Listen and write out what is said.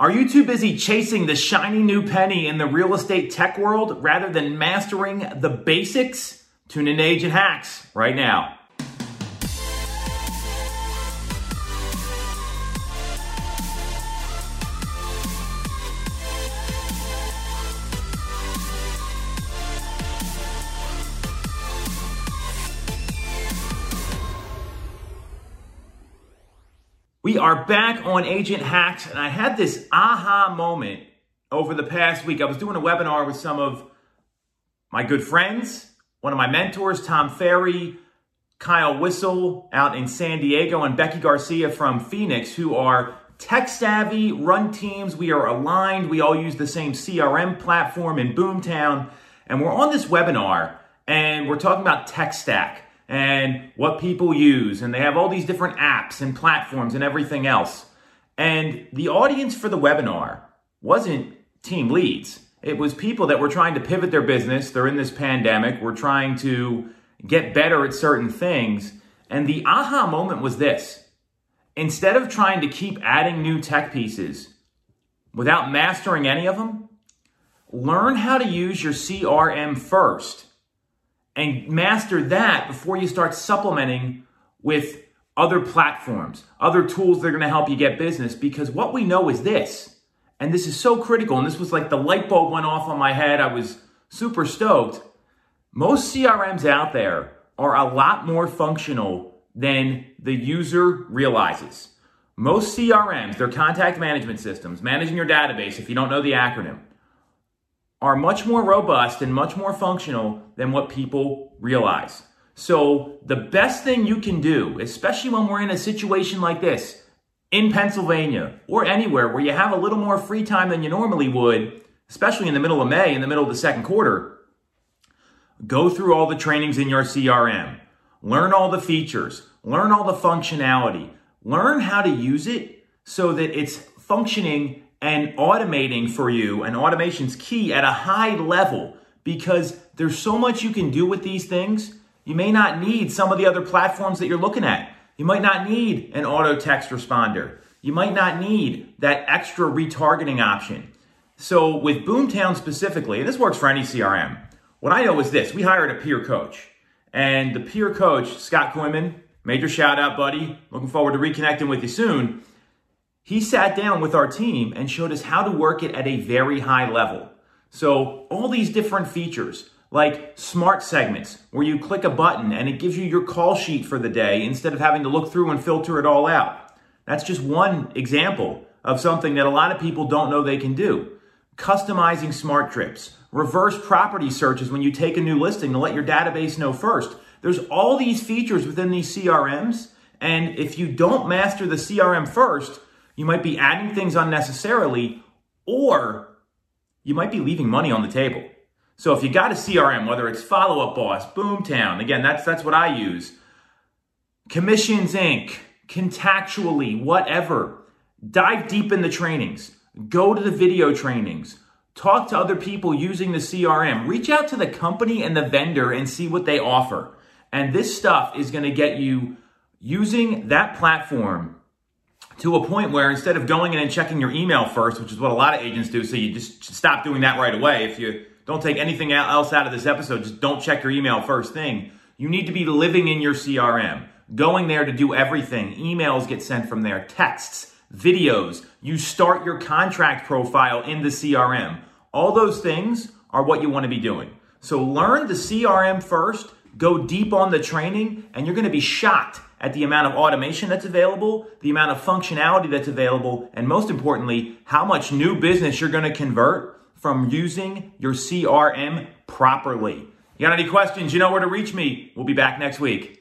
Are you too busy chasing the shiny new penny in the real estate tech world rather than mastering the basics? Tune in to Agent Hacks right now. We are back on Agent Hacks, and I had this aha moment over the past week. I was doing a webinar with some of my good friends, one of my mentors, Tom Ferry, Kyle Whissel out in San Diego, and Becky Garcia from Phoenix, who are tech savvy, run teams. We are aligned. We all use the same CRM platform in Boomtown. And we're on this webinar, and we're talking about tech stack and what people use. And they have all these different apps and platforms and everything else. And the audience for the webinar wasn't team leads. It was people that were trying to pivot their business. They're in this pandemic. We're trying to get better at certain things. And the aha moment was this instead of trying to keep adding new tech pieces without mastering any of them, learn how to use your CRM first and master that before you start supplementing with other platforms, other tools that are going to help you get business. Because what we know is this, and this is so critical, and this was like the light bulb went off on my head. I was super stoked. Most CRMs out there are a lot more functional than the user realizes. Most CRMs, their contact management systems, managing your database, if you don't know the acronym, are much more robust and much more functional than what people realize. So, the best thing you can do, especially when we're in a situation like this in Pennsylvania or anywhere where you have a little more free time than you normally would, especially in the middle of May, in the middle of the second quarter, go through all the trainings in your CRM. Learn all the features, learn all the functionality, learn how to use it so that it's functioning and automating for you, and automation's key at a high level because there's so much you can do with these things. You may not need some of the other platforms that you're looking at. You might not need an auto text responder. You might not need that extra retargeting option. So, with Boomtown specifically, and this works for any CRM, what I know is this we hired a peer coach. And the peer coach, Scott Koyman, major shout out, buddy. Looking forward to reconnecting with you soon. He sat down with our team and showed us how to work it at a very high level. So, all these different features, like smart segments, where you click a button and it gives you your call sheet for the day instead of having to look through and filter it all out. That's just one example of something that a lot of people don't know they can do. Customizing smart trips, reverse property searches when you take a new listing to let your database know first. There's all these features within these CRMs, and if you don't master the CRM first, you might be adding things unnecessarily, or you might be leaving money on the table. So if you got a CRM, whether it's Follow Up Boss, Boomtown, again, that's that's what I use. Commissions Inc., Contactually, whatever. Dive deep in the trainings. Go to the video trainings. Talk to other people using the CRM. Reach out to the company and the vendor and see what they offer. And this stuff is going to get you using that platform to a point where instead of going in and checking your email first, which is what a lot of agents do, so you just stop doing that right away. If you don't take anything else out of this episode, just don't check your email first thing. You need to be living in your CRM, going there to do everything. Emails get sent from there, texts, videos. You start your contract profile in the CRM. All those things are what you want to be doing. So learn the CRM first, go deep on the training, and you're going to be shocked at the amount of automation that's available, the amount of functionality that's available, and most importantly, how much new business you're going to convert from using your CRM properly. You got any questions? You know where to reach me. We'll be back next week.